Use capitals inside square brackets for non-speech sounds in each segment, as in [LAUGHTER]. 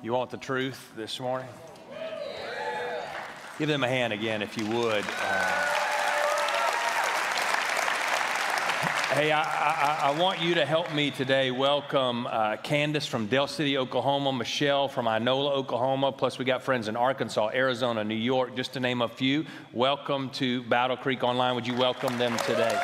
You want the truth this morning? Give them a hand again if you would. Uh, Hey, I, I, I, want you to help me today welcome uh, Candace from Del City, Oklahoma, Michelle from Inola, Oklahoma, plus we got friends in Arkansas, Arizona, New York, just to name a few. Welcome to Battle Creek Online. Would you welcome them today?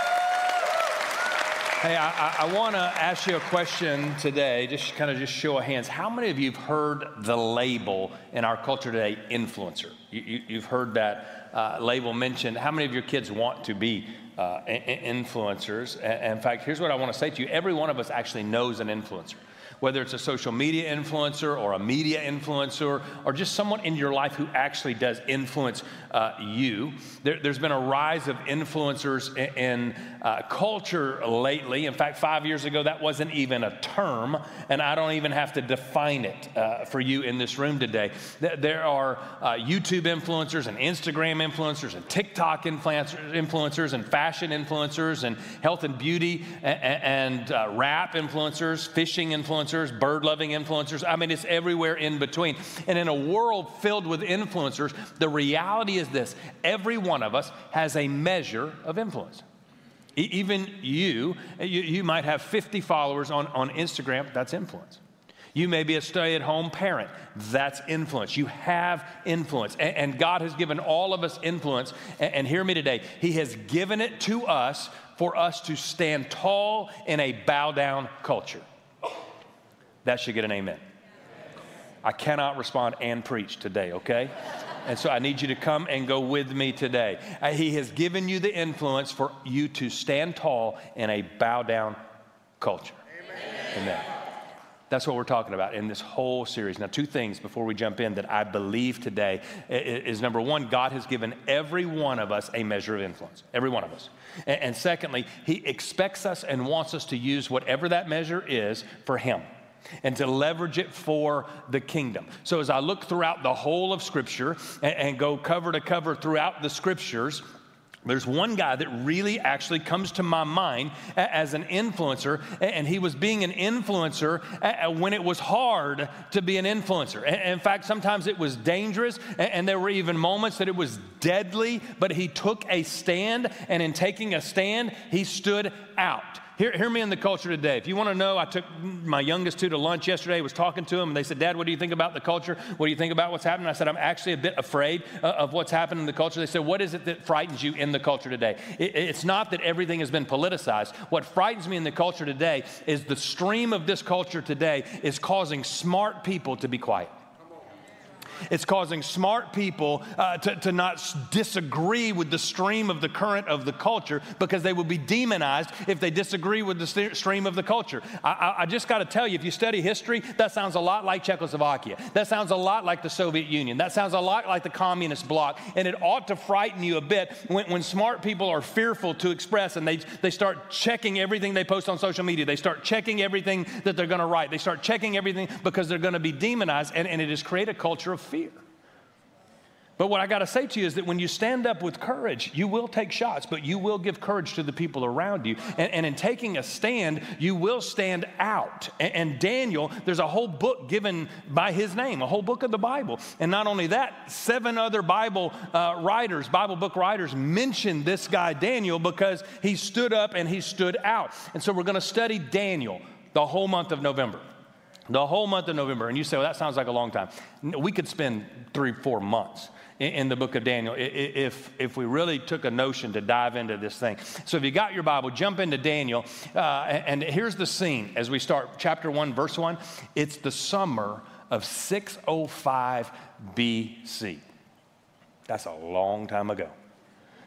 Hey, I, I want to ask you a question today, just kind of just show of hands. How many of you have heard the label in our culture today, influencer? You, have you, heard that uh, label mentioned. How many of your kids want to be uh, influencers? In fact, here's what I want to say to you every one of us actually knows an influencer whether it's a social media influencer or a media influencer or just someone in your life who actually does influence uh, you. There, has been a rise of influencers in, in uh, culture lately. In fact, five years ago, that wasn't even a term, and I don't even have to define it uh, for you in this room today. There are uh, YouTube influencers and Instagram influencers and TikTok influencers and fashion influencers and health and beauty and, and uh, rap influencers, fishing influencers influencers, bird loving influencers. I mean, it's everywhere in between. And in a world filled with influencers, the reality is this every one of us has a measure of influence. Even you, eh, you, you might have 50 followers on, on Instagram, that's influence. You may be a stay at home parent. That's influence. You have influence. And, and, God has given all of us influence. And, and hear me today, He has given it to us for us to stand tall in a bow down culture. That should get an amen. I cannot respond and preach today, okay? And so I need you to come and go with me today. Uh, he has given you the influence for you to stand tall in a bow down culture. Amen. Amen. That's what we're talking about in this whole series. Now, two things before we jump in that I believe today is number one, God has given every one of us a measure of influence, every one of us. And secondly, He expects us and wants us to use whatever that measure is for Him and to leverage it for the kingdom. So, as I look throughout the whole of Scripture and, and, go cover to cover throughout the Scriptures, there's one guy that really actually comes to my mind as an influencer, and he was being an influencer when it was hard to be an influencer. In fact, sometimes it was dangerous, and there were even moments that it was deadly, but he took a stand, and in taking a stand, he stood out. Hear, hear me in the culture today. If you want to know, I took my youngest two to lunch yesterday, was talking to them, and they said, Dad, what do you think about the culture? What do you think about what's happening? I said, I'm actually a bit afraid uh, of what's happening in the culture. They said, What is it that frightens you in the culture today? It, it's not that everything has been politicized. What frightens me in the culture today is the stream of this culture today is causing smart people to be quiet. It's causing smart people uh, to, to not disagree with the stream of the current of the culture because they will be demonized if they disagree with the st- stream of the culture. I, I, I just got to tell you, if you study history, that sounds a lot like Czechoslovakia. That sounds a lot like the Soviet Union. That sounds a lot like the communist bloc. And it ought to frighten you a bit when, when smart people are fearful to express and they, they start checking everything they post on social media. They start checking everything that they're going to write. They start checking everything because they're going to be demonized. And, and it has created a culture of fear. But what I got to say to you is that when you stand up with courage, you will take shots, but you will give courage to the people around you. And, and in taking a stand, you will stand out. And, and, Daniel, there's a whole book given by his name, a whole book of the Bible. And not only that, seven other Bible uh, writers, Bible book writers, mention this guy Daniel because he stood up and he stood out. And so we're going to study Daniel the whole month of November. The whole month of November. And you say, well, that sounds like a long time. We could spend three, four months in the book of Daniel if, if we really took a notion to dive into this thing. So if you got your Bible, jump into Daniel. Uh, and here's the scene as we start chapter 1, verse 1. It's the summer of 605 BC. That's a long time ago.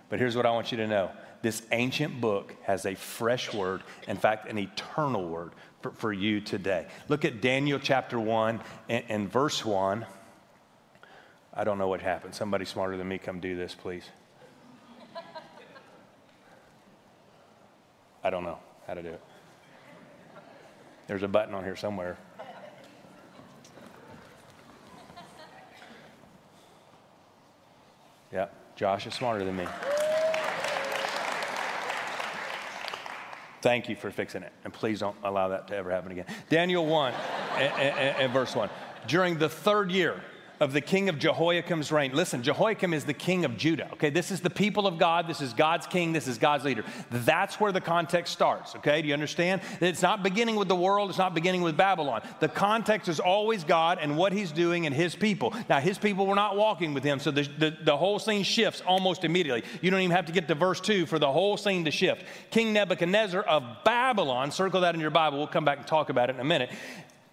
But here's what I want you to know this ancient book has a fresh word, in fact, an eternal word for, for you today. Look at Daniel chapter 1 and, and verse 1. I don't know what happened. Somebody smarter than me, come do this, please. I don't know how to do it. There's a button on here somewhere. Yeah, Josh is smarter than me. Thank you for fixing it. And please don't allow that to ever happen again. Daniel 1 [LAUGHS] and, and, and, verse 1. during the third year of the king of Jehoiakim's reign. Listen, Jehoiakim is the king of Judah, okay? This is the people of God. This is God's king. This is God's leader. That's where the context starts, okay? Do you understand? It's not beginning with the world, it's not beginning with Babylon. The context is always God and what he's doing and his people. Now, his people were not walking with him, so the, the, the whole scene shifts almost immediately. You don't even have to get to verse 2 for the whole scene to shift. King Nebuchadnezzar of Babylon, circle that in your Bible, we'll come back and talk about it in a minute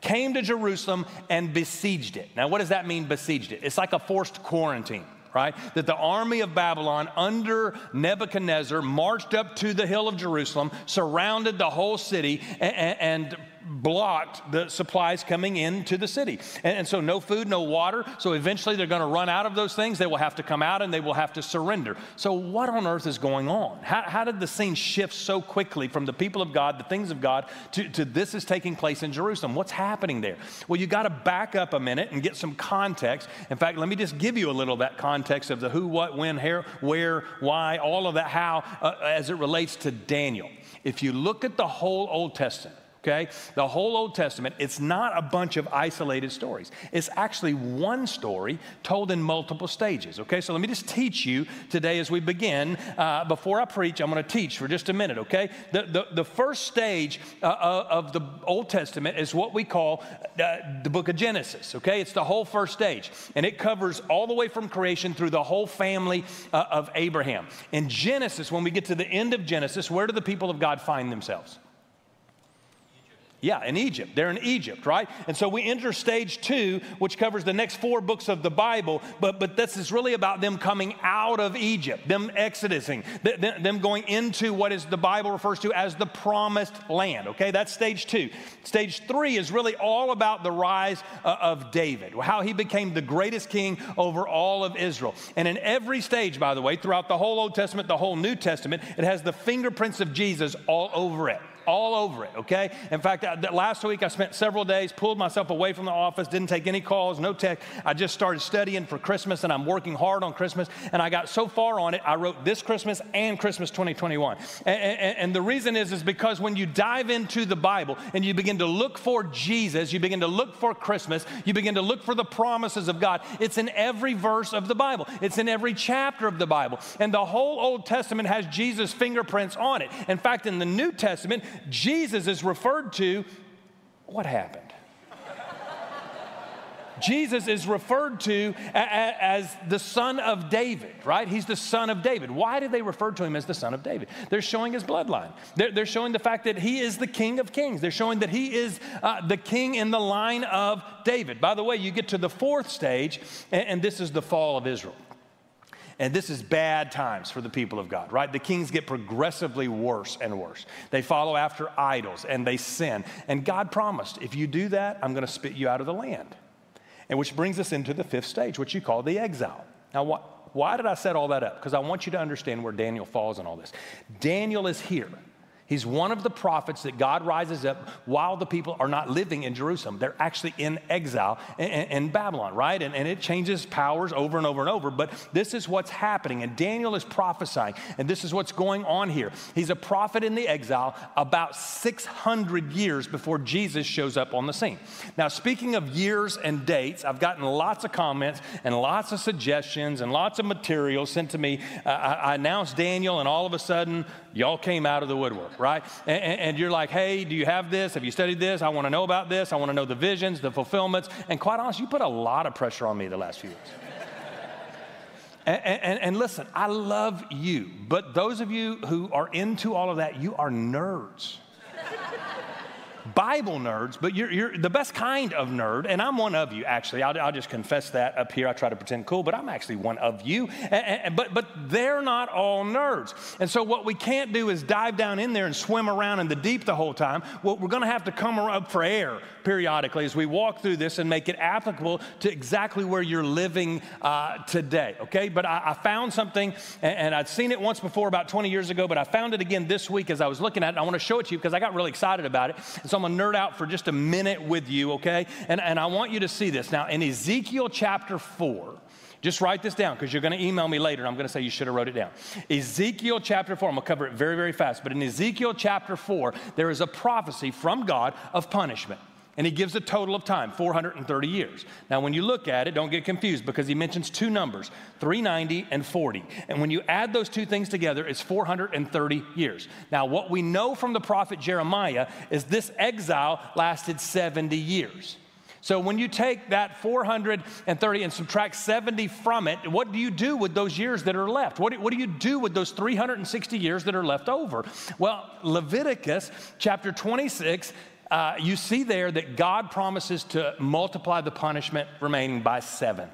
came to Jerusalem and besieged it. Now, what does that mean, besieged it? It's like a forced quarantine right? That the army of Babylon under Nebuchadnezzar marched up to the hill of Jerusalem, surrounded the whole city, and, and blocked the supplies coming into the city. And, and so, no food, no water. So, eventually, they're going to run out of those things. They will have to come out and they will have to surrender. So, what on earth is going on? How, how did the scene shift so quickly from the people of God, the things of God, to, to this is taking place in Jerusalem? What's happening there? Well, you got to back up a minute and get some context. In fact, let me just give you a little of that context of the who, what, when, where, where, why, all of that, how, uh, as it relates to Daniel. If you look at the whole Old Testament, okay? The whole Old Testament, it's not a bunch of isolated stories. It's actually one story told in multiple stages, okay? So let me just teach you today as we begin. Uh, before I preach, I'm going to teach for just a minute, okay? The, the, the first stage uh, uh, of the Old Testament is what we call uh, the book of Genesis, okay? It's the whole first stage, and it covers all the way from creation through the whole family uh, of Abraham. In Genesis, when we get to the end of Genesis, where do the people of God find themselves? Yeah, in Egypt. They're in Egypt, right? And so we enter stage two, which covers the next four books of the Bible, but, but this is really about them coming out of Egypt, them exodusing, them going into what is the Bible refers to as the promised land, okay? That's stage two. Stage three is really all about the rise uh, of David, how he became the greatest king over all of Israel. And in every stage, by the way, throughout the whole Old Testament, the whole New Testament, it has the fingerprints of Jesus all over it all over it, okay? In fact, uh, I, last week I spent several days, pulled myself away from the office, didn't take any calls, no tech. I just started studying for Christmas and I'm working hard on Christmas. And I got so far on it, I wrote this Christmas and Christmas 2021. And, and, and the reason is, is because when you dive into the Bible and you begin to look for Jesus, you begin to look for Christmas, you begin to look for the promises of God. It's in every verse of the Bible, it's in every chapter of the Bible. And the whole Old Testament has Jesus' fingerprints on it. In fact, in the New Testament, Jesus is referred to, what happened? Jesus is referred to as the son of David, right? He's the son of David. Why do they refer to him as the son of David? They're showing his bloodline. They're, showing the fact that he is the king of kings. They're showing that he is uh, the king in the line of David. By the way, you get to the fourth stage, and this is the fall of Israel. And this is bad times for the people of God, right? The kings get progressively worse and worse. They follow after idols and they sin. And God promised, if you do that, I'm going to spit you out of the land. And which brings us into the fifth stage, which you call the exile. Now, what, why did I set all that up? Because I want you to understand where Daniel falls in all this. Daniel is here. He's one of the prophets that God rises up while the people are not living in Jerusalem. They're actually in exile in, in Babylon, right? And, and, it changes powers over and over and over. But this is what's happening. And Daniel is prophesying. And this is what's going on here. He's a prophet in the exile about 600 years before Jesus shows up on the scene. Now, speaking of years and dates, I've gotten lots of comments and lots of suggestions and lots of material sent to me. Uh, I, I announced Daniel, and all of a sudden, y'all came out of the woodwork right? And, and, you're like, hey, do you have this? Have you studied this? I want to know about this. I want to know the visions, the fulfillments. And quite honestly, you put a lot of pressure on me the last few years. [LAUGHS] and, and, and listen, I love you, but those of you who are into all of that, you are nerds. Bible nerds, but you're, you're, the best kind of nerd, and I'm one of you, actually. I'll, I'll, just confess that up here. I try to pretend cool, but I'm actually one of you. And, and, but, but they're not all nerds. And so, what we can't do is dive down in there and swim around in the deep the whole time. Well, we're going to have to come up for air periodically as we walk through this and make it applicable to exactly where you're living uh, today, okay? But I, I found something, and, and I'd seen it once before about 20 years ago, but I found it again this week as I was looking at it. I want to show it to you because I got really excited about it. And so I'm going to nerd out for just a minute with you, okay? And, and I want you to see this. Now, in Ezekiel chapter 4, just write this down because you're going to email me later. I'm going to say you should have wrote it down. Ezekiel chapter 4, I'm going to cover it very, very fast. But in Ezekiel chapter 4, there is a prophecy from God of punishment. And he gives a total of time, 430 years. Now, when you look at it, don't get confused because he mentions two numbers, 390 and 40. And when you add those two things together, it's 430 years. Now, what we know from the prophet Jeremiah is this exile lasted 70 years. So when you take that 430 and subtract 70 from it, what do you do with those years that are left? What do, what do you do with those 360 years that are left over? Well, Leviticus chapter 26 uh, you see there that God promises to multiply the punishment remaining by seven.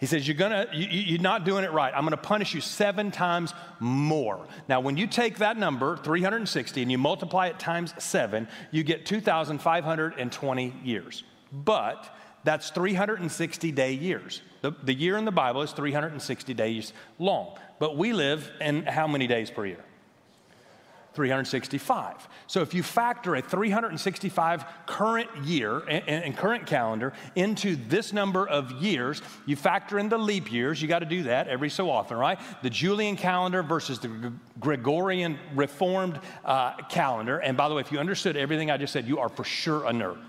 He says, You're gonna, you, you're not doing it right. I'm gonna punish you seven times more. Now, when you take that number, 360, and you multiply it times seven, you get 2,520 years. But that's 360 day years. The, the year in the Bible is 360 days long. But we live in how many days per year? 365. So if you factor a 365 current year and, and, current calendar into this number of years, you factor in the leap years. You got to do that every so often, right? The Julian calendar versus the Gregorian Reformed uh, calendar. And by the way, if you understood everything I just said, you are for sure a nerd. [LAUGHS]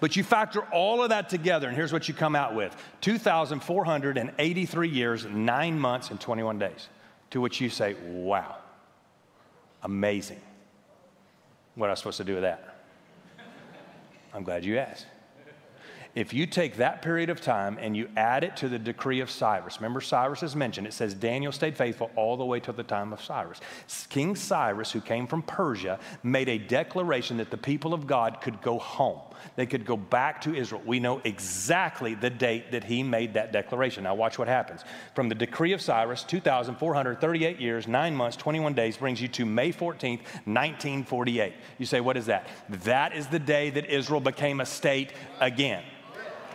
But you factor all of that together, and here's what you come out with 2,483 years, nine months, and 21 days. To which you say, wow. Amazing. What am I supposed to do with that? I'm glad you asked. If you take that period of time and you add it to the decree of Cyrus, remember Cyrus is mentioned, it says Daniel stayed faithful all the way to the time of Cyrus. King Cyrus, who came from Persia, made a declaration that the people of God could go home. They could go back to Israel. We know exactly the date that he made that declaration. Now, watch what happens. From the decree of Cyrus, 2,438 years, 9 months, 21 days, brings you to May 14th, 1948. You say, what is that? That is the day that Israel became a state again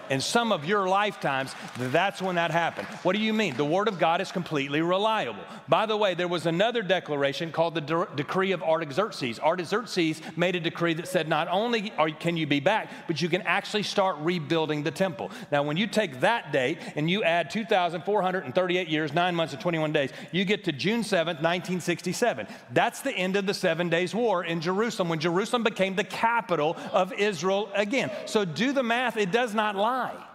in some of your lifetimes, that's when that happened. What do you mean? The Word of God is completely reliable. By the way, there was another declaration called the De- Decree of Artaxerxes. Artaxerxes made a decree that said not only are, can you be back, but you can actually start rebuilding the temple. Now, when you take that date and you add 2,438 years, 9 months, and 21 days, you get to June 7th, 1967. That's the end of the Seven Days War in Jerusalem when Jerusalem became the capital of Israel again. So do the math, it does not lie lie.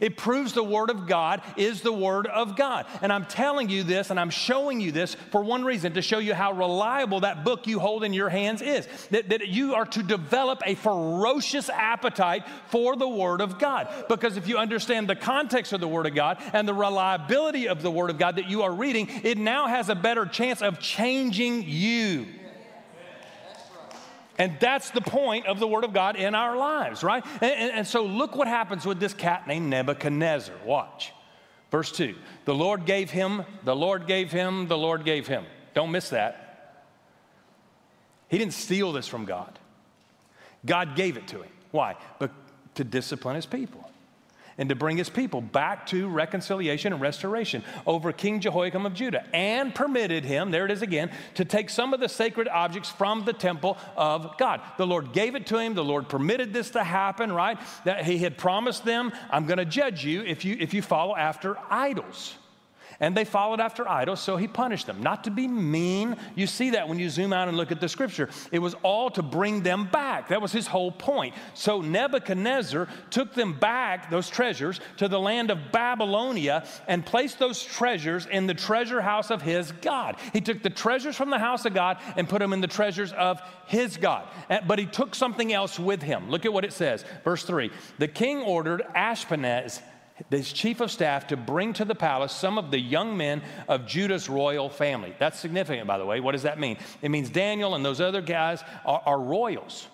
It proves the Word of God is the Word of God. And I'm telling you this and I'm showing you this for one reason to show you how reliable that book you hold in your hands is. That, that you are to develop a ferocious appetite for the Word of God. Because if you understand the context of the Word of God and the reliability of the Word of God that you are reading, it now has a better chance of changing you. And that's the point of the Word of God in our lives, right? And, and, and, so look what happens with this cat named Nebuchadnezzar. Watch. Verse 2 The Lord gave him, the Lord gave him, the Lord gave him. Don't miss that. He didn't steal this from God, God gave it to him. Why? But to discipline his people and to bring his people back to reconciliation and restoration over King Jehoiakim of Judah, and permitted him, there it is again, to take some of the sacred objects from the temple of God. The Lord gave it to him, the Lord permitted this to happen, right? That he had promised them, I'm to judge you if you if you follow after idols. And they followed after idols, so he punished them. Not to be mean. You see that when you zoom out and look at the scripture. It was all to bring them back. That was his whole point. So Nebuchadnezzar took them back, those treasures, to the land of Babylonia and placed those treasures in the treasure house of his God. He took the treasures from the house of God and put them in the treasures of his God. But he took something else with him. Look at what it says. Verse 3 The king ordered Ashpenaz this chief of staff to bring to the palace some of the young men of Judah's royal family. That's significant, by the way. What does that mean? It means Daniel and those other guys are, are royals.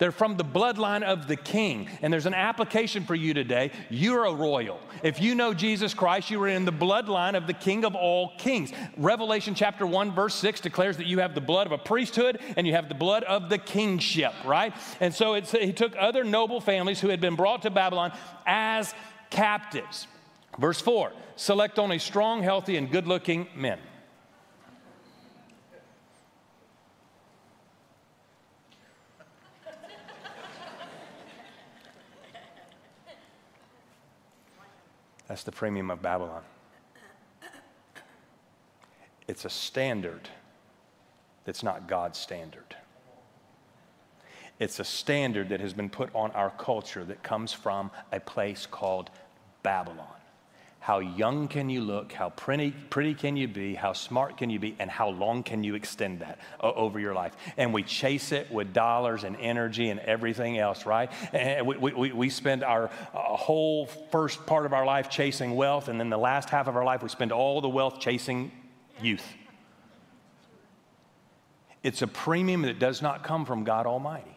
They're from the bloodline of the king. And there's an application for you today. You're a royal. If you know Jesus Christ, you are in the bloodline of the king of all kings. Revelation chapter 1, verse 6 declares that you have the blood of a priesthood and you have the blood of the kingship, right? And so he took other noble families who had been brought to Babylon as captives. Verse 4 select only strong, healthy, and good looking men. That's the premium of Babylon. It's a standard that's not God's standard. It's a standard that has been put on our culture that comes from a place called Babylon. How young can you look? How pretty, pretty can you be? How smart can you be? And how long can you extend that uh, over your life? And we chase it with dollars and energy and everything else, right? And we, we, we spend our uh, whole first part of our life chasing wealth, and then the last half of our life, we spend all the wealth chasing youth. It's a premium that does not come from God Almighty.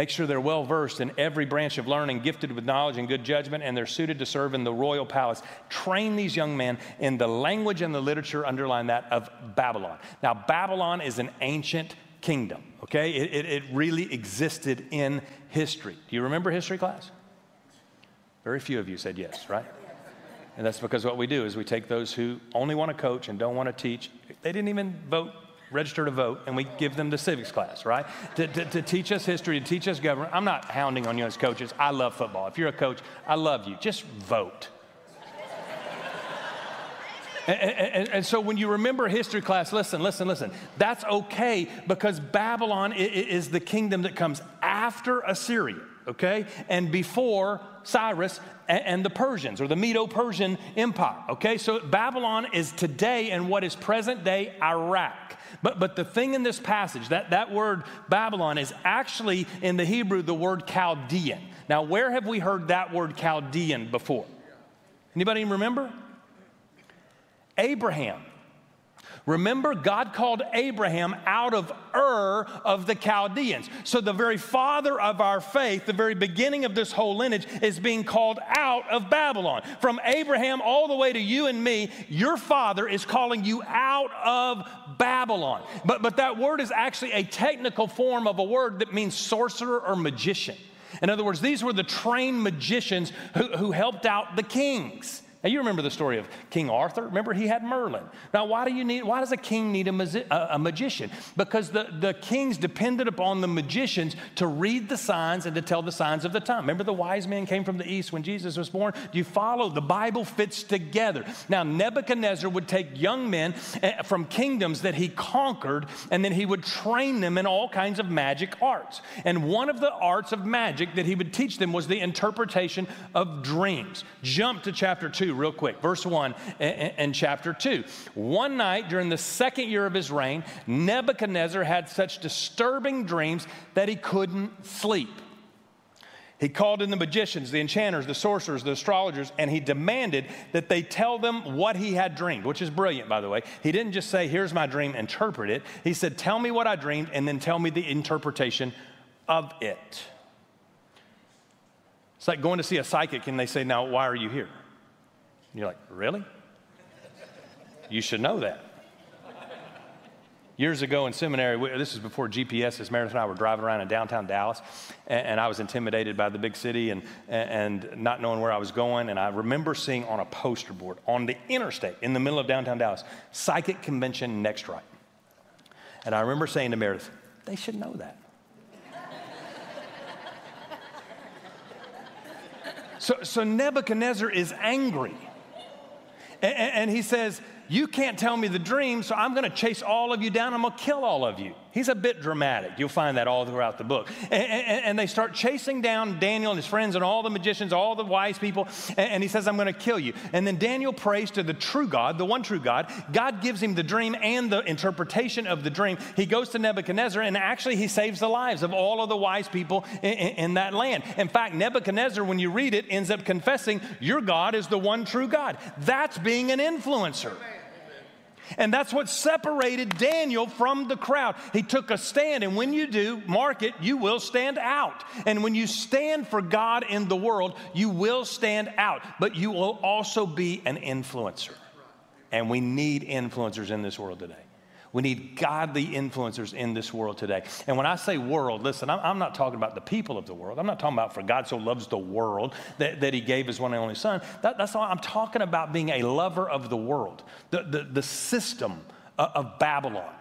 Make sure they're well versed in every branch of learning, gifted with knowledge and good judgment, and they're suited to serve in the royal palace. Train these young men in the language and the literature, underline that, of Babylon. Now, Babylon is an ancient kingdom, okay? It, it, it really existed in history. Do you remember history class? Very few of you said yes, right? And that's because what we do is we take those who only want to coach and don't want to teach. They didn't even vote register to vote, and we give them the civics class, right? To, to, to, teach us history, to teach us government. I'm not hounding on you as coaches. I love football. If you're a coach, I love you. Just vote. and, and, and, so when you remember history class, listen, listen, listen. That's okay because Babylon is the kingdom that comes after Assyria, okay? And before Cyrus and the Persians or the Medo Persian Empire, okay? So Babylon is today in what is present day Iraq. But, but the thing in this passage, that, that word Babylon is actually in the Hebrew the word Chaldean. Now, where have we heard that word Chaldean before? Anybody remember? Abraham. Remember, God called Abraham out of Ur of the Chaldeans. So, the very father of our faith, the very beginning of this whole lineage, is being called out of Babylon. From Abraham all the way to you and me, your father is calling you out of Babylon. But, but that word is actually a technical form of a word that means sorcerer or magician. In other words, these were the trained magicians who, who helped out the kings. Now you remember the story of King Arthur. Remember he had Merlin. Now why do you need? Why does a king need a, magi- a, magician? Because the, the kings depended upon the magicians to read the signs and to tell the signs of the time. Remember the wise men came from the east when Jesus was born. Do you follow? The Bible fits together. Now Nebuchadnezzar would take young men eh, from kingdoms that he conquered, and then he would train them in all kinds of magic arts. And one of the arts of magic that he would teach them was the interpretation of dreams. Jump to chapter two real quick. Verse 1 in chapter 2. One night during the second year of his reign, Nebuchadnezzar had such disturbing dreams that he couldn't sleep. He called in the magicians, the enchanters, the sorcerers, the astrologers, and he demanded that they tell them what he had dreamed, which is brilliant, by the way. He didn't just say, Here's my dream, interpret it. He said, Tell me what I dreamed, and then tell me the interpretation of it. It's like going to see a psychic and they say, Now, why are you here? And you're like, really? You should know that. Years ago in seminary, this is before GPS, as Meredith and I were driving around in downtown Dallas, and, and I was intimidated by the big city and, and not knowing where I was going. And I remember seeing on a poster board on the interstate in the middle of downtown Dallas, Psychic Convention next right. And I remember saying to Meredith, they should know that. [LAUGHS] so, so Nebuchadnezzar is angry. And, and he says, You can't tell me the dream, so I'm going to chase all of you down. I'm going to kill all of you. He's a bit dramatic. You'll find that all throughout the book. And, and, and, they start chasing down Daniel and his friends and all the magicians, all the wise people. And, and he says, I'm going to kill you. And then Daniel prays to the true God, the one true God. God gives him the dream and the interpretation of the dream. He goes to Nebuchadnezzar, and actually, he saves the lives of all of the wise people in, in that land. In fact, Nebuchadnezzar, when you read it, ends up confessing, Your God is the one true God. That's being an influencer. And that's what separated Daniel from the crowd. He took a stand, and when you do, mark it, you will stand out. And when you stand for God in the world, you will stand out, but you will also be an influencer. And we need influencers in this world today. We need godly influencers in this world today. And when I say world, listen, I'm, I'm, not talking about the people of the world. I'm not talking about for God so loves the world that, that he gave his one and only son. That, that's all I'm talking about being a lover of the world, the, the, the system of, of Babylon.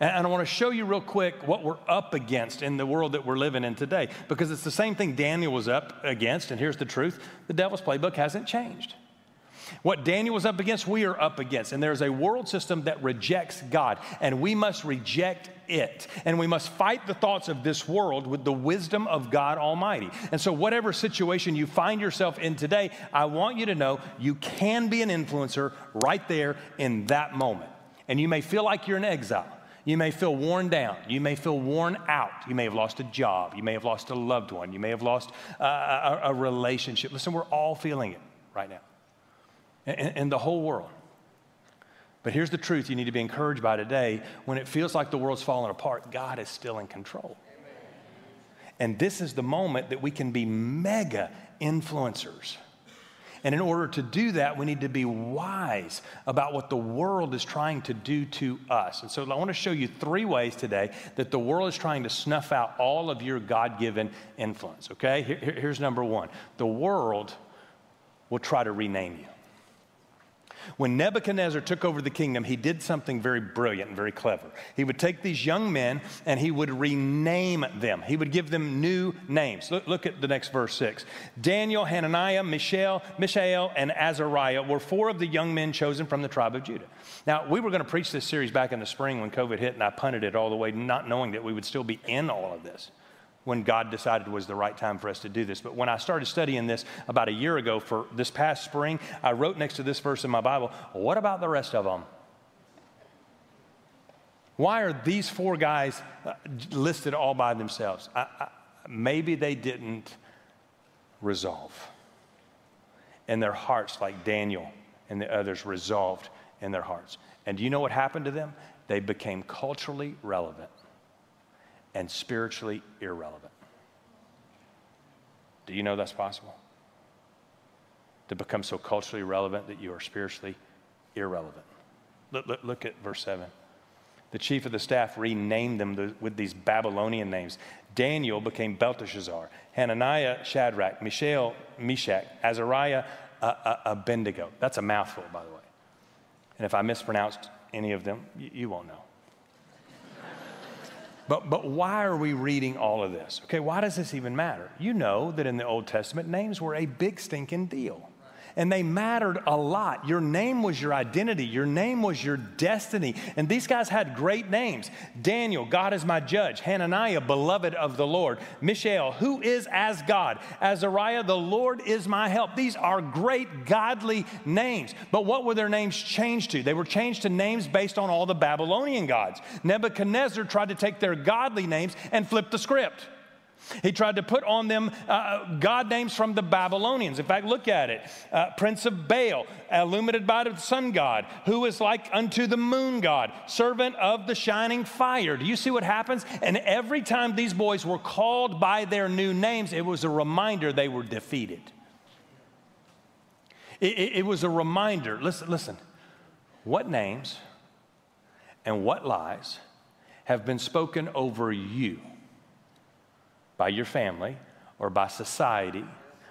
And, and I want to show you real quick what we're up against in the world that we're living in today, because it's the same thing Daniel was up against. And here's the truth the devil's playbook hasn't changed. What Daniel was up against, we are up against. And there's a world system that rejects God, and we must reject it. And we must fight the thoughts of this world with the wisdom of God Almighty. And so, whatever situation you find yourself in today, I want you to know you can be an influencer right there in that moment. And you may feel like you're in exile. You may feel worn down. You may feel worn out. You may have lost a job. You may have lost a loved one. You may have lost uh, a, a, a relationship. Listen, we're all feeling it right now in the whole world. But here's the truth you need to be encouraged by today. When it feels like the world's falling apart, God is still in control. And this is the moment that we can be mega influencers. And in order to do that, we need to be wise about what the world is trying to do to us. And so I want to show you three ways today that the world is trying to snuff out all of your God given influence. Okay? Here, here's number one the world will try to rename you. When Nebuchadnezzar took over the kingdom, he did something very brilliant and very clever. He would take these young men and he would rename them. He would give them new names. Look, look at the next verse six. Daniel, Hananiah, Mishael, Mishael, and Azariah were four of the young men chosen from the tribe of Judah. Now, we were going to preach this series back in the spring when COVID hit, and I punted it all the way, not knowing that we would still be in all of this when God decided was the right time for us to do this. But when I started studying this about a year ago for this past spring, I wrote next to this verse in my Bible, what about the rest of them? Why are these four guys uh, listed all by themselves? I, I, maybe they didn't resolve. And their hearts, like Daniel and the others, resolved in their hearts. And do you know what happened to them? They became culturally relevant and spiritually irrelevant. Do you know that's possible? To become so culturally relevant that you are spiritually irrelevant. Look, look, look at verse 7. The chief of the staff renamed them with these Babylonian names. Daniel became Belteshazzar, Hananiah, Shadrach, Mishael, Meshach, Azariah, uh, uh, Abednego. That's a mouthful, by the way. And if I mispronounced any of them, you, you won't know. But, but why are we reading all of this? Okay, why does this even matter? You know that in the Old Testament, names were a big stinking deal and they mattered a lot. Your name was your identity, your name was your destiny. And these guys had great names Daniel, God is my judge. Hananiah, beloved of the Lord. Mishael, who is as God. Azariah, the Lord is my help. These are great godly names. But what were their names changed to? They were changed to names based on all the Babylonian gods. Nebuchadnezzar tried to take their godly names and flip the script. He tried to put on them uh, God names from the Babylonians. In fact, look at it uh, Prince of Baal, illuminated by the sun god, who is like unto the moon god, servant of the shining fire. Do you see what happens? And every time these boys were called by their new names, it was a reminder they were defeated. It, it, it was a reminder. Listen, listen. What names and what lies have been spoken over you? By your family or by society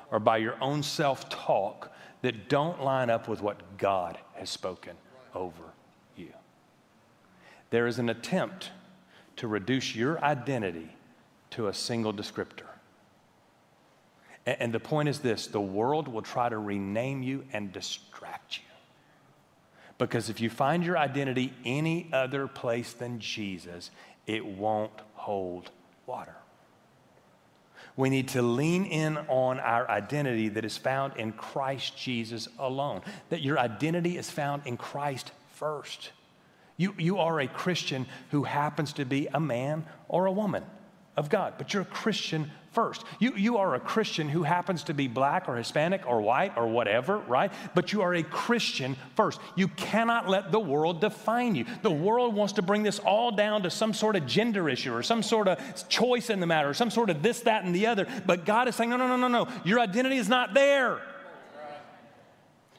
or by your own self talk that don't line up with what God has spoken over you. There is an attempt to reduce your identity to a single descriptor. And the point is this the world will try to rename you and distract you. Because if you find your identity any other place than Jesus, it won't hold water. We need to lean in on our identity that is found in Christ Jesus alone, that your identity is found in Christ first. You, you are a Christian who happens to be a man or a woman of God, but you're a Christian first. You, you are a Christian who happens to be black or Hispanic or white or whatever, right? But you are a Christian first. You cannot let the world define you. The world wants to bring this all down to some sort of gender issue or some sort of choice in the matter or some sort of this, that, and the other. But God is saying, no, no, no, no, no. Your identity is not there.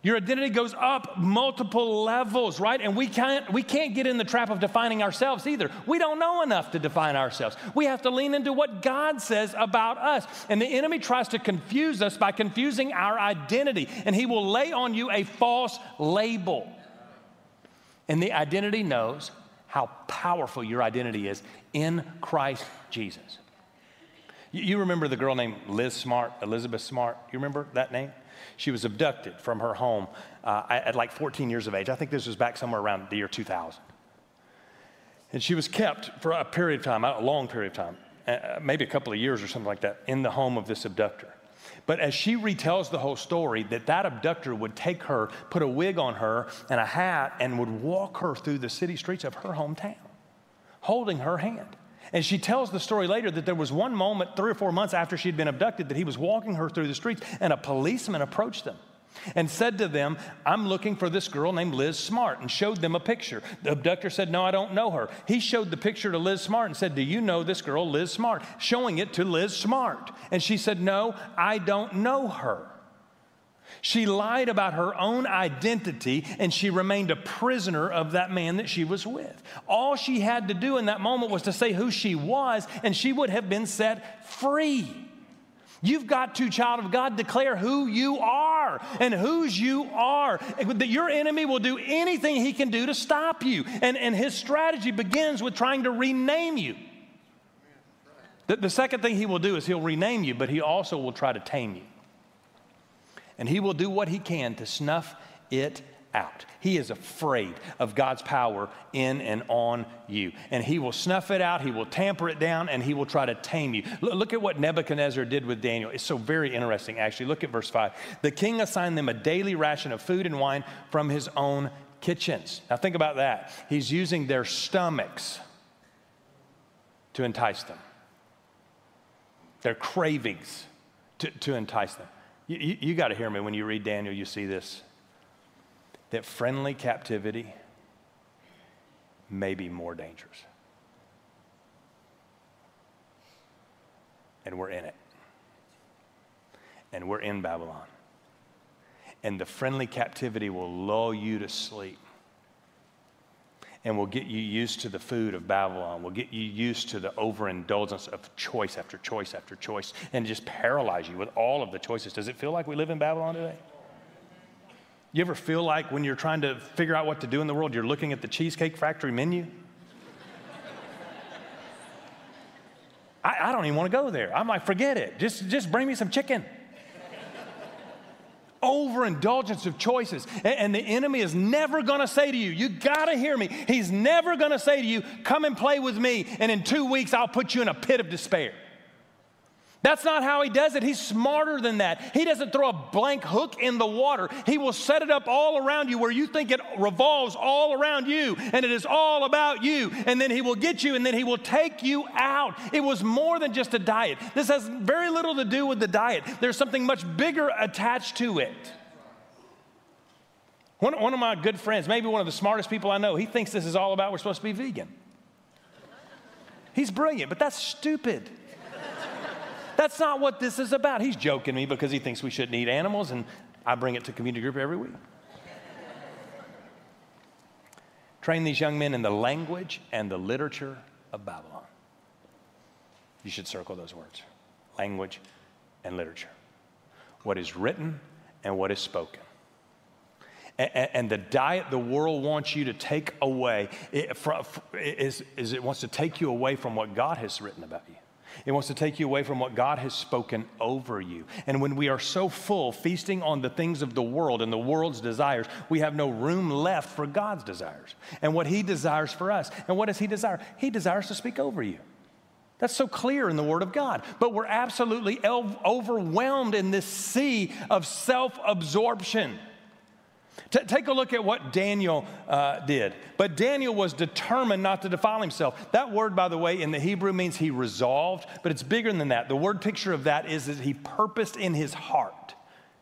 Your identity goes up multiple levels, right? And we can't, we can't get in the trap of defining ourselves either. We don't know enough to define ourselves. We have to lean into what God says about us. And the enemy tries to confuse us by confusing our identity, and he will lay on you a false label. And the identity knows how powerful your identity is in Christ Jesus. You remember the girl named Liz Smart, Elizabeth Smart? You remember that name? She was abducted from her home uh, at like 14 years of age. I think this was back somewhere around the year 2000. And she was kept for a period of time, a long period of time, uh, maybe a couple of years or something like that, in the home of this abductor. But as she retells the whole story, that that abductor would take her, put a wig on her and a hat, and would walk her through the city streets of her hometown, holding her hand. And she tells the story later that there was one moment, three or four months after she'd been abducted, that he was walking her through the streets, and a policeman approached them and said to them, I'm looking for this girl named Liz Smart, and showed them a picture. The abductor said, No, I don't know her. He showed the picture to Liz Smart and said, Do you know this girl, Liz Smart? Showing it to Liz Smart. And she said, No, I don't know her. She lied about her own identity and she remained a prisoner of that man that she was with. All she had to do in that moment was to say who she was, and she would have been set free. You've got to, child of God, declare who you are and whose you are. That your enemy will do anything he can do to stop you. And, and his strategy begins with trying to rename you. The, the second thing he will do is he'll rename you, but he also will try to tame you. And he will do what he can to snuff it out. He is afraid of God's power in and on you. And he will snuff it out, he will tamper it down, and he will try to tame you. Look at what Nebuchadnezzar did with Daniel. It's so very interesting, actually. Look at verse 5. The king assigned them a daily ration of food and wine from his own kitchens. Now, think about that. He's using their stomachs to entice them, their cravings to, to entice them. You, you, you got to hear me when you read Daniel, you see this that friendly captivity may be more dangerous. And we're in it. And we're in Babylon. And the friendly captivity will lull you to sleep. And we'll get you used to the food of Babylon. We'll get you used to the overindulgence of choice after choice after choice and just paralyze you with all of the choices. Does it feel like we live in Babylon today? You ever feel like when you're trying to figure out what to do in the world, you're looking at the Cheesecake Factory menu? [LAUGHS] I, I, don't even want to go there. I'm like, forget it. Just, just bring me some chicken. Overindulgence of choices. And, the enemy is never going to say to you, you got to hear me. He's never going to say to you, come and play with me, and in two weeks I'll put you in a pit of despair. That's not how he does it. He's smarter than that. He doesn't throw a blank hook in the water. He will set it up all around you where you think it revolves all around you and it is all about you. And then he will get you and then he will take you out. It was more than just a diet. This has very little to do with the diet, there's something much bigger attached to it. One, one of my good friends, maybe one of the smartest people I know, he thinks this is all about we're supposed to be vegan. He's brilliant, but that's stupid. That's not what this is about. He's joking me because he thinks we shouldn't eat animals, and I bring it to community group every week. Train these young men in the language and the literature of Babylon. You should circle those words language and literature. What is written and what is spoken. And, the diet the world wants you to take away is, is it wants to take you away from what God has written about you. It wants to take you away from what God has spoken over you. And when we are so full, feasting on the things of the world and the world's desires, we have no room left for God's desires and what He desires for us. And what does He desire? He desires to speak over you. That's so clear in the Word of God. But we're absolutely overwhelmed in this sea of self absorption. T- take a look at what Daniel uh, did. But Daniel was determined not to defile himself. That word, by the way, in the Hebrew means he resolved, but it's bigger than that. The word picture of that is that he purposed in his heart.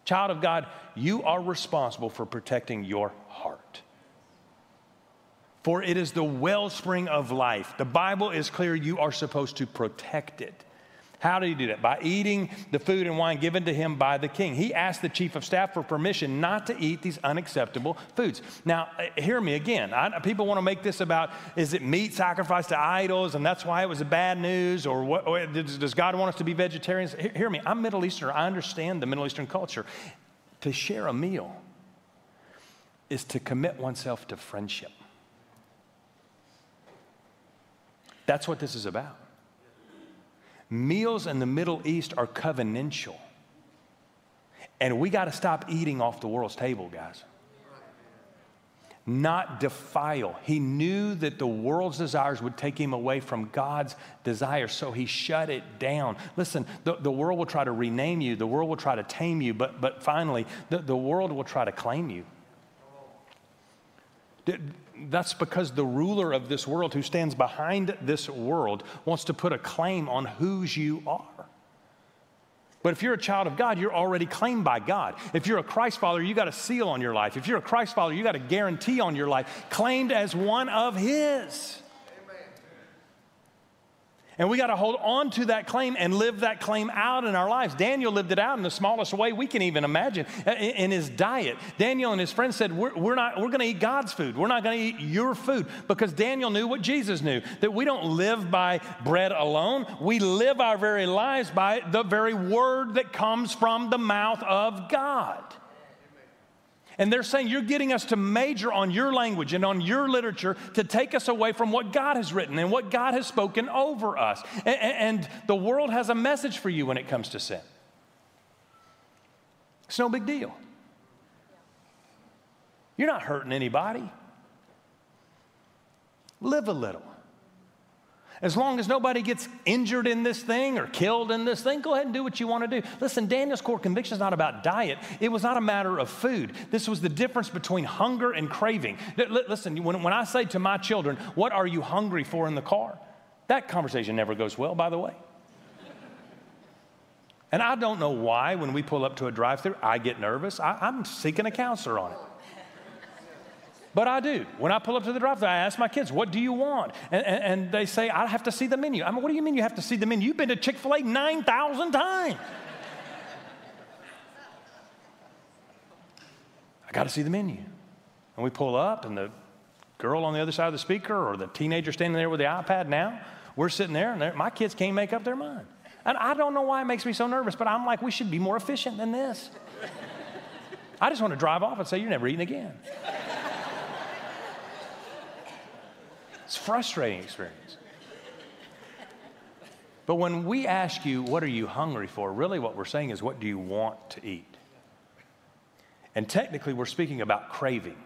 Child of God, you are responsible for protecting your heart. For it is the wellspring of life. The Bible is clear you are supposed to protect it. How did he do that? By eating the food and wine given to him by the king. He asked the chief of staff for permission not to eat these unacceptable foods. Now, uh, hear me again. I, people want to make this about is it meat sacrificed to idols and that's why it was bad news or, what, or does God want us to be vegetarians? Hear me. I'm Middle Eastern. I understand the Middle Eastern culture. To share a meal is to commit oneself to friendship. That's what this is about. Meals in the Middle East are covenantal. And we got to stop eating off the world's table, guys. Not defile. He knew that the world's desires would take him away from God's desires, so he shut it down. Listen, the, the world will try to rename you, the world will try to tame you, but, but finally, the, the world will try to claim you. That's because the ruler of this world, who stands behind this world, wants to put a claim on whose you are. But if you're a child of God, you're already claimed by God. If you're a Christ follower, you got a seal on your life. If you're a Christ follower, you got a guarantee on your life, claimed as one of His. And we got to hold on to that claim and live that claim out in our lives. Daniel lived it out in the smallest way we can even imagine uh, in his diet. Daniel and his friends said, We're, we're not, we're going to eat God's food. We're not going to eat your food because Daniel knew what Jesus knew that we don't live by bread alone. We live our very lives by the very word that comes from the mouth of God. And they're saying you're getting us to major on your language and on your literature to take us away from what God has written and what God has spoken over us. And, and the world has a message for you when it comes to sin. It's no big deal. You're not hurting anybody. Live a little. As long as nobody gets injured in this thing or killed in this thing, go ahead and do what you want to do. Listen, Daniel's core conviction is not about diet. It was not a matter of food. This was the difference between hunger and craving. Listen, when, when I say to my children, What are you hungry for in the car? That conversation never goes well, by the way. And I don't know why, when we pull up to a drive through, I get nervous. I, I'm seeking a counselor on it. But I do. When I pull up to the drive-thru, I ask my kids, what do you want? And, and, and, they say, I have to see the menu. I mean, what do you mean you have to see the menu? You've been to Chick fil A 9,000 times. I got to see the menu. And we pull up, and the girl on the other side of the speaker or the teenager standing there with the iPad now, we're sitting there, and my kids can't make up their mind. And I don't know why it makes me so nervous, but I'm like, we should be more efficient than this. I just want to drive off and say, You're never eating again. It's a frustrating experience. But when we ask you, what are you hungry for? Really, what we're saying is, what do you want to eat? And technically, we're speaking about craving.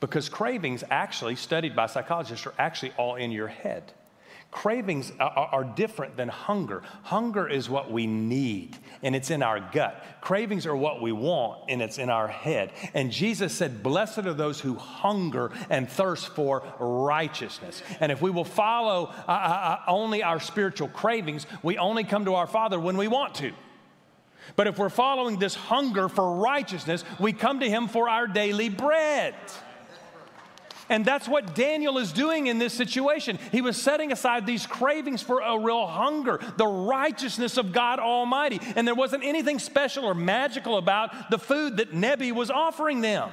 Because cravings, actually, studied by psychologists, are actually all in your head. Cravings are, are, different than hunger. Hunger is what we need, and it's in our gut. Cravings are what we want, and it's in our head. And Jesus said, Blessed are those who hunger and thirst for righteousness. And if we will follow uh, uh, uh only our spiritual cravings, we only come to our Father when we want to. But if we're following this hunger for righteousness, we come to Him for our daily bread. And that's what Daniel is doing in this situation. He was setting aside these cravings for a real hunger, the righteousness of God Almighty. And there wasn't anything special or magical about the food that Nebi was offering them.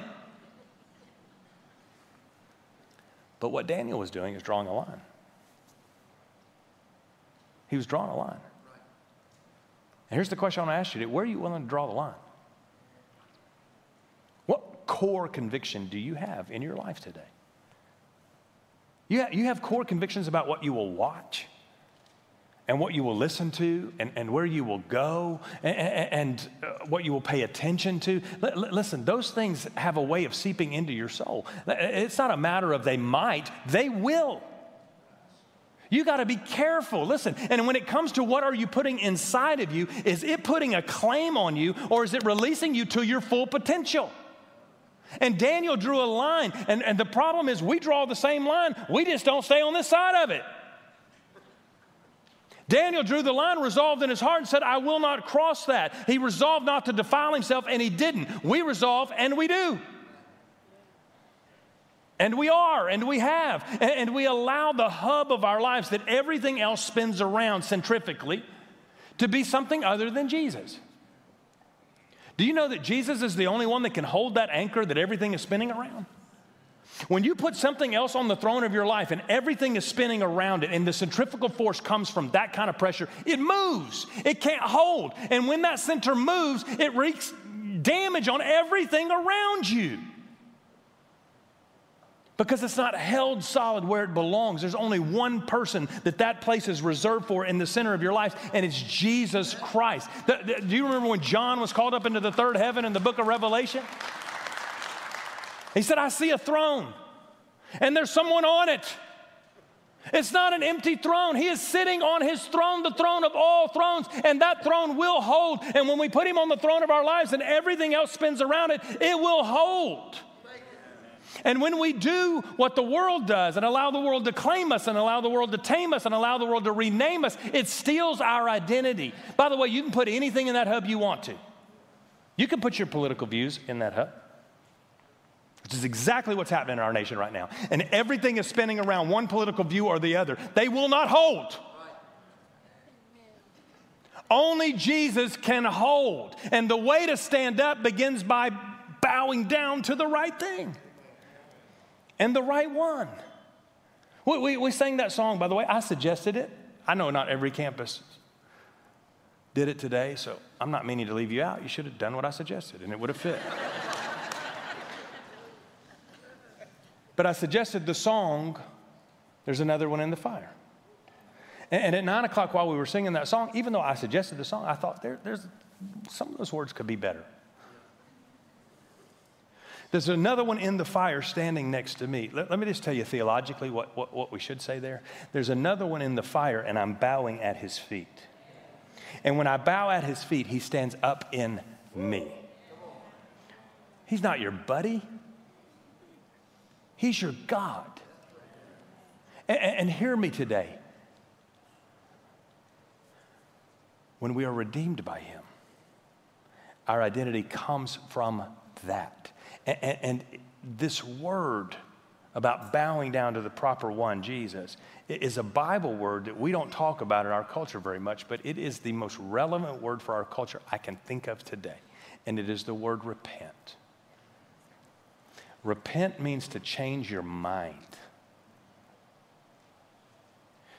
But what Daniel was doing is drawing a line. He was drawing a line. And here's the question I want to ask you where are you willing to draw the line? What core conviction do you have in your life today? You, you have core convictions about what you will watch and what you will listen to and, and where you will go and, and uh, what you will pay attention to. L- listen, those things have a way of seeping into your soul. It's not a matter of they might, they will. You got to be careful. Listen, and when it comes to what are you putting inside of you, is it putting a claim on you or is it releasing you to your full potential? And Daniel drew a line. And, and the problem is, we draw the same line, we just don't stay on this side of it. Daniel drew the line, resolved in his heart, and said, I will not cross that. He resolved not to defile himself, and he didn't. We resolve, and we do. And we are, and we have. And we allow the hub of our lives that everything else spins around centrifugally to be something other than Jesus. Do you know that Jesus is the only one that can hold that anchor that everything is spinning around? When you put something else on the throne of your life and everything is spinning around it, and the centrifugal force comes from that kind of pressure, it moves. It can't hold. And when that center moves, it wreaks damage on everything around you. Because it's not held solid where it belongs. There's only one person that that place is reserved for in the center of your life, and it's Jesus Christ. The, the, do you remember when John was called up into the third heaven in the book of Revelation? He said, I see a throne, and there's someone on it. It's not an empty throne. He is sitting on his throne, the throne of all thrones, and that throne will hold. And when we put him on the throne of our lives and everything else spins around it, it will hold. And when we do what the world does and allow the world to claim us and allow the world to tame us and allow the world to rename us, it steals our identity. By the way, you can put anything in that hub you want to. You can put your political views in that hub, which is exactly what's happening in our nation right now. And everything is spinning around one political view or the other. They will not hold. Only Jesus can hold. And the way to stand up begins by bowing down to the right thing and the right one. We, we, we sang that song, by the way. I suggested it. I know not every campus did it today, so I'm not meaning to leave you out. You should have done what I suggested, and it would have fit. [LAUGHS] but I suggested the song, There's Another One in the Fire. And, and, at nine o'clock, while we were singing that song, even though I suggested the song, I thought there, there's some of those words could be better. There's another one in the fire standing next to me. Let, let me just tell you theologically what, what, what we should say there. There's another one in the fire, and I'm bowing at his feet. And when I bow at his feet, he stands up in me. He's not your buddy, he's your God. And, and hear me today. When we are redeemed by him, our identity comes from that. And, and, this word about bowing down to the proper one, Jesus, is a Bible word that we don't talk about in our culture very much, but it is the most relevant word for our culture I can think of today. And it is the word repent. Repent means to change your mind,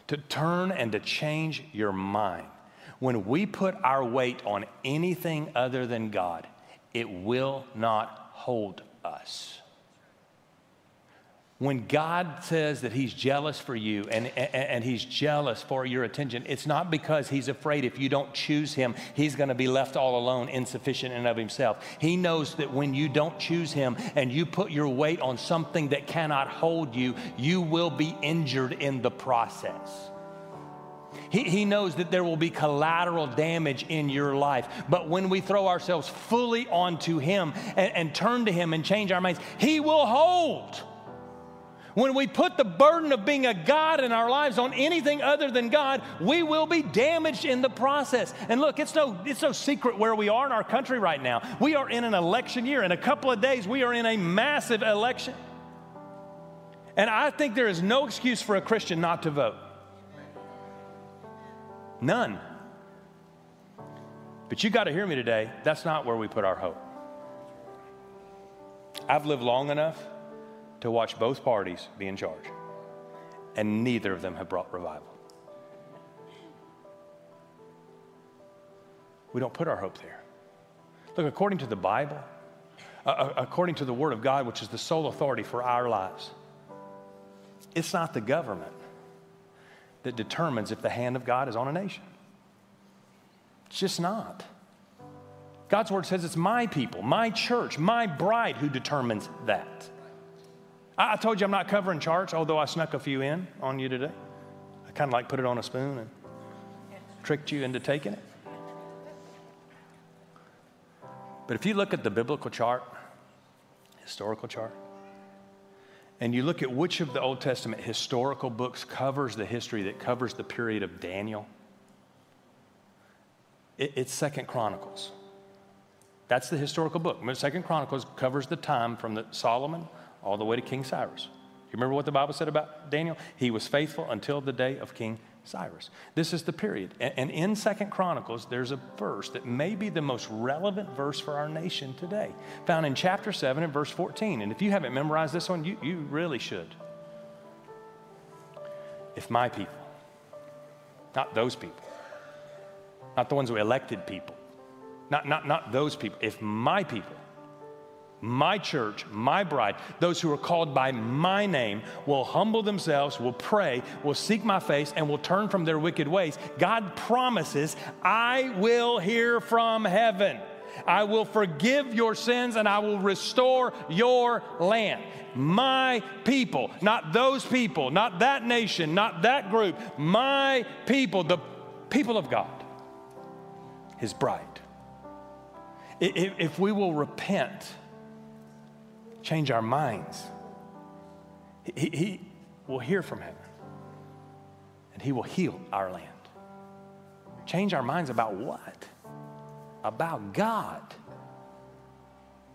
to turn and to change your mind. When we put our weight on anything other than God, it will not hold us. When God says that He's jealous for you and, and, and, He's jealous for your attention, it's not because He's afraid if you don't choose Him, He's to be left all alone, insufficient in of Himself. He knows that when you don't choose Him and you put your weight on something that cannot hold you, you will be injured in the process. He, he knows that there will be collateral damage in your life. But when we throw ourselves fully onto Him and, and turn to Him and change our minds, He will hold. When we put the burden of being a God in our lives on anything other than God, we will be damaged in the process. And look, it's no, it's no secret where we are in our country right now. We are in an election year. In a couple of days, we are in a massive election. And I think there is no excuse for a Christian not to vote. None. But you got to hear me today. That's not where we put our hope. I've lived long enough to watch both parties be in charge, and neither of them have brought revival. We don't put our hope there. Look, according to the Bible, uh, uh according to the Word of God, which is the sole authority for our lives, it's not the government that determines if the hand of God is on a nation. It's just not. God's word says it's my people, my church, my bride who determines that. I, told you I'm not covering charts, although I snuck a few in on you today. I kind of like put it on a spoon and tricked you into taking it. But if you look at the biblical chart, historical chart, and you look at which of the Old Testament historical books covers the history that covers the period of Daniel, it, it's Second Chronicles. That's the historical book. Second Chronicles covers the time from the Solomon all the way to King Cyrus. You remember what the Bible said about Daniel? He was faithful until the day of King Cyrus. This is the period. And in Second Chronicles, there's a verse that may be the most relevant verse for our nation today, found in chapter 7 and verse 14. And if you haven't memorized this one, you, you really should. If my people, not those people, not the ones who elected people, not, not, not those people, if my people my church, my bride, those who are called by my name, will humble themselves, will pray, will seek my face, and will turn from their wicked ways, God promises, I will hear from heaven. I will forgive your sins and I will restore your land. My people, not those people, not that nation, not that group, my people, the people of God, his bride. If we will repent, change our minds, he, he will hear from heaven and he will heal our land. Change our minds about what? About God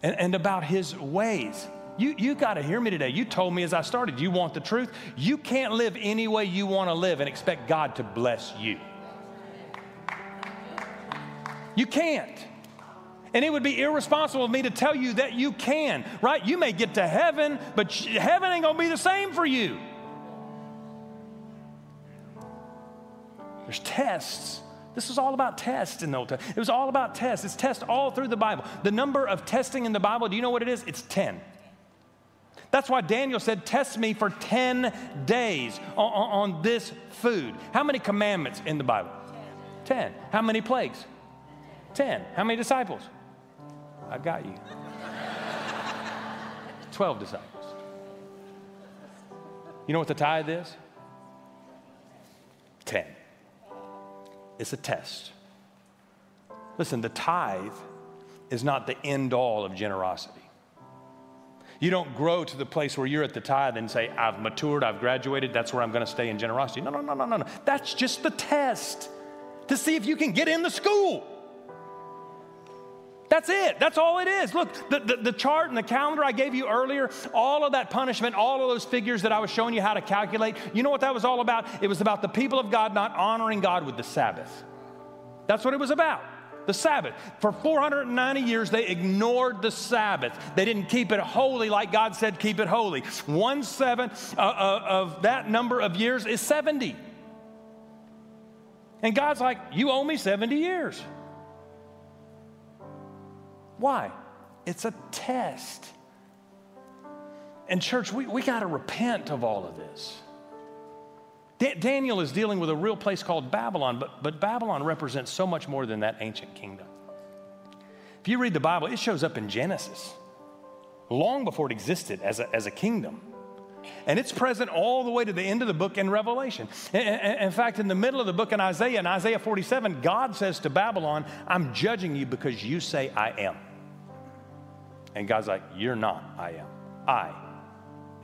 and, and about his ways. You, you got to hear me today. You told me as I started, you want the truth. You can't live any way you want to live and expect God to bless you. You can't. And it would be irresponsible of me to tell you that you can, right? You may get to heaven, but heaven ain't gonna be the same for you. There's tests. This is all about tests in the Old Testament. It was all about tests. It's tests all through the Bible. The number of testing in the Bible, do you know what it is? It's 10. That's why Daniel said, Test me for 10 days on, on, this food. How many commandments in the Bible? 10. How many plagues? 10. How many disciples? I got you. 12 disciples. You know what the tithe is? 10. It's a test. Listen, the tithe is not the end all of generosity. You don't grow to the place where you're at the tithe and say, I've matured, I've graduated, that's where I'm going to stay in generosity. No, no, no, no, no, no. That's just the test to see if you can get in the school. That's it. That's all it is. Look, the, the, the, chart and the calendar I gave you earlier, all of that punishment, all of those figures that I was showing you how to calculate, you know what that was all about? It was about the people of God not honoring God with the Sabbath. That's what it was about. The Sabbath. For 490 years, they ignored the Sabbath. They didn't keep it holy like God said, keep it holy. One seventh uh, uh, of that number of years is 70. And God's like, You owe me 70 years. Why? It's a test. And, church, we, we got to repent of all of this. Da- Daniel is dealing with a real place called Babylon, but, but Babylon represents so much more than that ancient kingdom. If you read the Bible, it shows up in Genesis, long before it existed as a, as a kingdom. And it's present all the way to the end of the book in Revelation. In fact, in the middle of the book in Isaiah, in Isaiah 47, God says to Babylon, I'm judging you because you say I am. And God's like, You're not, I am. I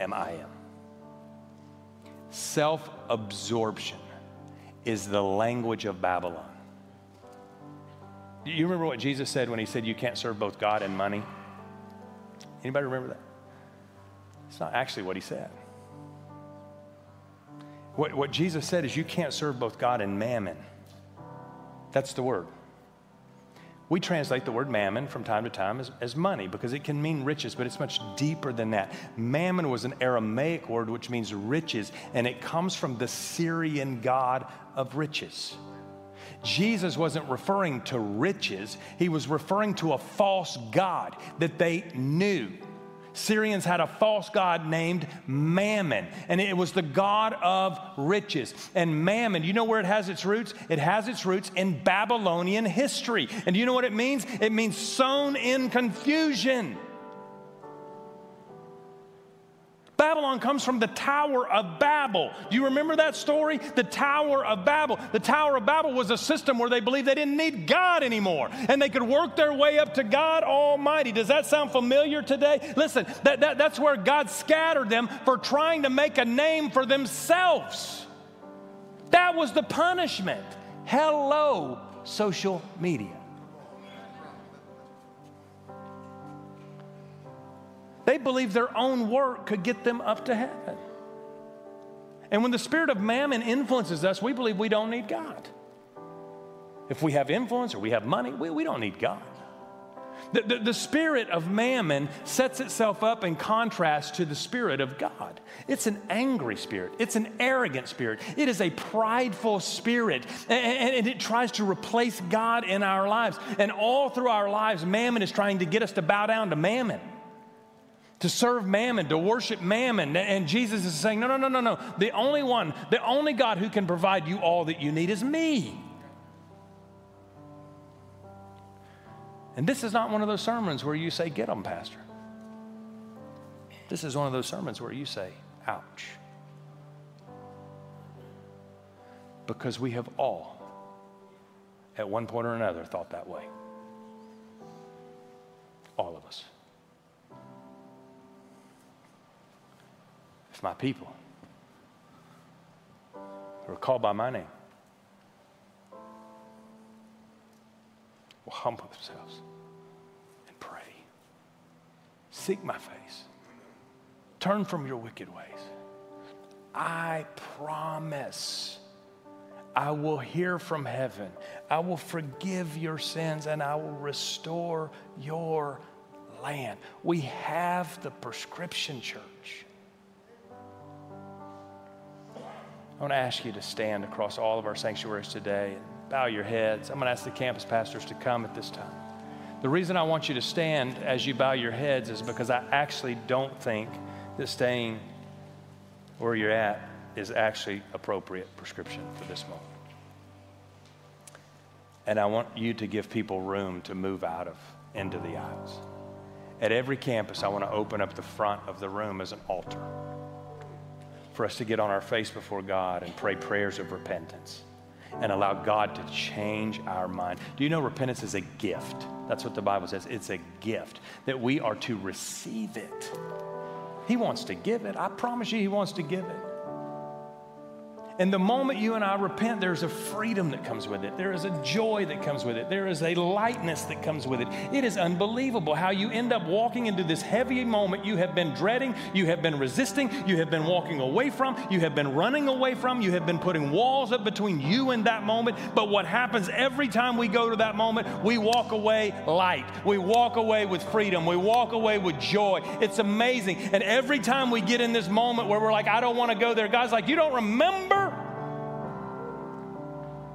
am, I am. Self absorption is the language of Babylon. You remember what Jesus said when he said you can't serve both God and money? Anybody remember that? It's not actually what he said. What, what Jesus said is you can't serve both God and mammon. That's the word. We translate the word mammon from time to time as, as money because it can mean riches, but it's much deeper than that. Mammon was an Aramaic word which means riches, and it comes from the Syrian god of riches. Jesus wasn't referring to riches, he was referring to a false god that they knew. Syrians had a false god named Mammon, and it was the god of riches. And Mammon, you know where it has its roots? It has its roots in Babylonian history. And you know what it means? It means sown in confusion. Babylon comes from the Tower of Babel. Do you remember that story? The Tower of Babel. The Tower of Babel was a system where they believed they didn't need God anymore and they could work their way up to God Almighty. Does that sound familiar today? Listen, that, that, that's where God scattered them for trying to make a name for themselves. That was the punishment. Hello, social media. They believed their own work could get them up to heaven. And when the spirit of mammon influences us, we believe we don't need God. If we have influence or we have money, we, we don't need God. The, the, the, spirit of mammon sets itself up in contrast to the spirit of God. It's an angry spirit, it's an arrogant spirit, it is a prideful spirit, and, and it tries to replace God in our lives. And all through our lives, mammon is trying to get us to bow down to mammon. To serve mammon, to worship mammon. And Jesus is saying, no, no, no, no, no. The only one, the only God who can provide you all that you need is me. And this is not one of those sermons where you say, Get them, Pastor. This is one of those sermons where you say, Ouch. Because we have all, at one point or another, thought that way. All of us. My people who are called by my name will humble themselves and pray. Seek my face. Turn from your wicked ways. I promise I will hear from heaven. I will forgive your sins and I will restore your land. We have the prescription, church. I want to ask you to stand across all of our sanctuaries today and bow your heads. I'm going to ask the campus pastors to come at this time. The reason I want you to stand as you bow your heads is because I actually don't think that staying where you're at is actually appropriate prescription for this moment. And I want you to give people room to move out of into the aisles. At every campus, I want to open up the front of the room as an altar for us to get on our face before God and pray prayers of repentance and allow God to change our mind. Do you know repentance is a gift? That's what the Bible says. It's a gift that we are to receive it. He wants to give it. I promise you, He wants to give it. And the moment you and I repent, there's a freedom that comes with it. There is a joy that comes with it. There is a lightness that comes with it. It is unbelievable how you end up walking into this heavy moment you have been dreading, you have been resisting, you have been walking away from, you have been running away from, you have been putting walls up between you and that moment. But what happens every time we go to that moment, we walk away light. We walk away with freedom. We walk away with joy. It's amazing. And every time we get in this moment where we're like, I don't want to go there, God's like, You don't remember?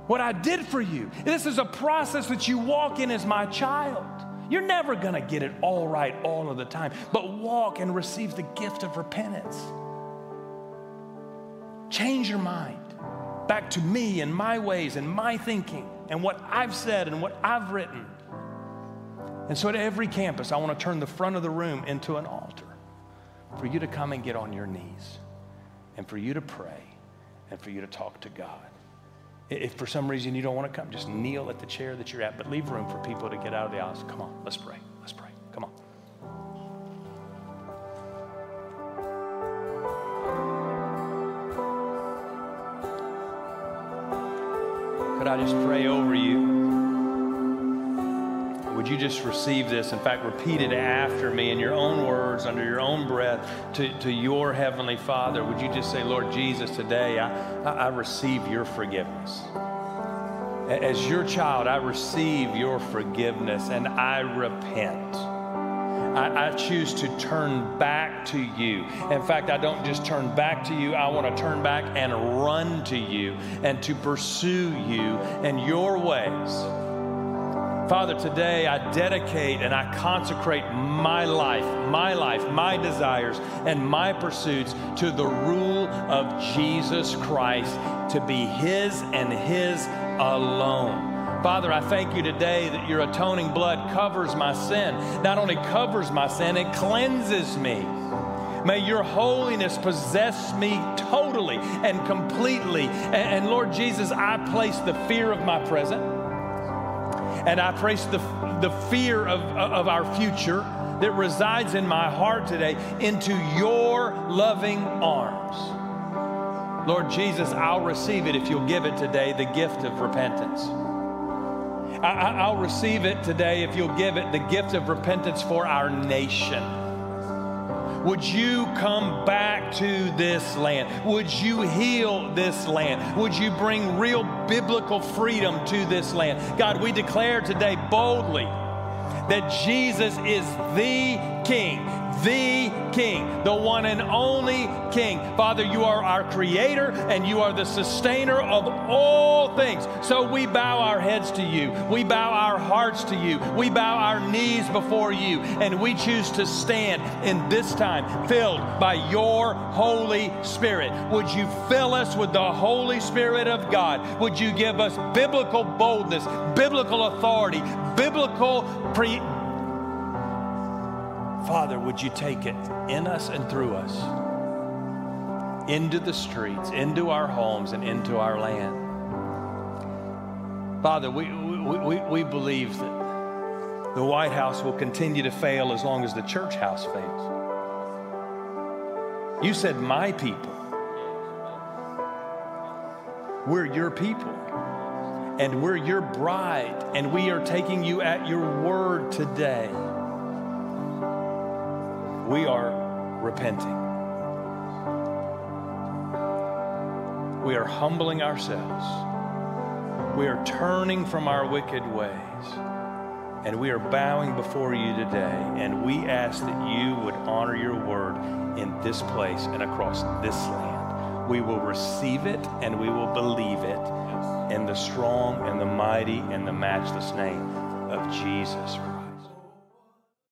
What I did for you. This is a process that you walk in as my child. You're never going to get it all right all of the time, but walk and receive the gift of repentance. Change your mind back to me and my ways and my thinking and what I've said and what I've written. And so at every campus, I want to turn the front of the room into an altar for you to come and get on your knees and for you to pray and for you to talk to God. If for some reason you don't want to come, just kneel at the chair that you're at, but leave room for people to get out of the aisles. Come on, let's pray. Let's pray. Come on. Could I just pray over you? Would you just receive this? In fact, repeat it after me in your own words, under your own breath, to, to your Heavenly Father. Would you just say, Lord Jesus, today I, I receive your forgiveness. As your child, I receive your forgiveness and I repent. I, I, choose to turn back to you. In fact, I don't just turn back to you, I want to turn back and run to you and to pursue you and your ways. Father, today I dedicate and I consecrate my life, my life, my desires, and my pursuits to the rule of Jesus Christ to be His and His alone. Father, I thank you today that your atoning blood covers my sin. Not only covers my sin, it cleanses me. May your holiness possess me totally and completely. And, and Lord Jesus, I place the fear of my present and I place the, the fear of, of our future that resides in my heart today into your loving arms. Lord Jesus, I'll receive it if you'll give it today, the gift of repentance. I, will receive it today if you'll give it the gift of repentance for our nation. Would you come back to this land? Would you heal this land? Would you bring real biblical freedom to this land? God, we declare today boldly that Jesus is the King, the King, the one and only King. Father, you are our creator and you are the sustainer of all things. So we bow our heads to you. We bow our hearts to you. We bow our knees before you. And we choose to stand in this time filled by your Holy Spirit. Would you fill us with the Holy Spirit of God? Would you give us biblical boldness, biblical authority, biblical pre Father, would you take it in us and through us into the streets, into our homes, and into our land? Father, we, we, we, believe that the White House will continue to fail as long as the church house fails. You said, My people. We're your people. And we're your bride. And we are taking you at your word today we are repenting. We are humbling ourselves. We are turning from our wicked ways. And we are bowing before you today. And we ask that you would honor your word in this place and across this land. We will receive it and we will believe it in the strong and the mighty and the matchless name of Jesus.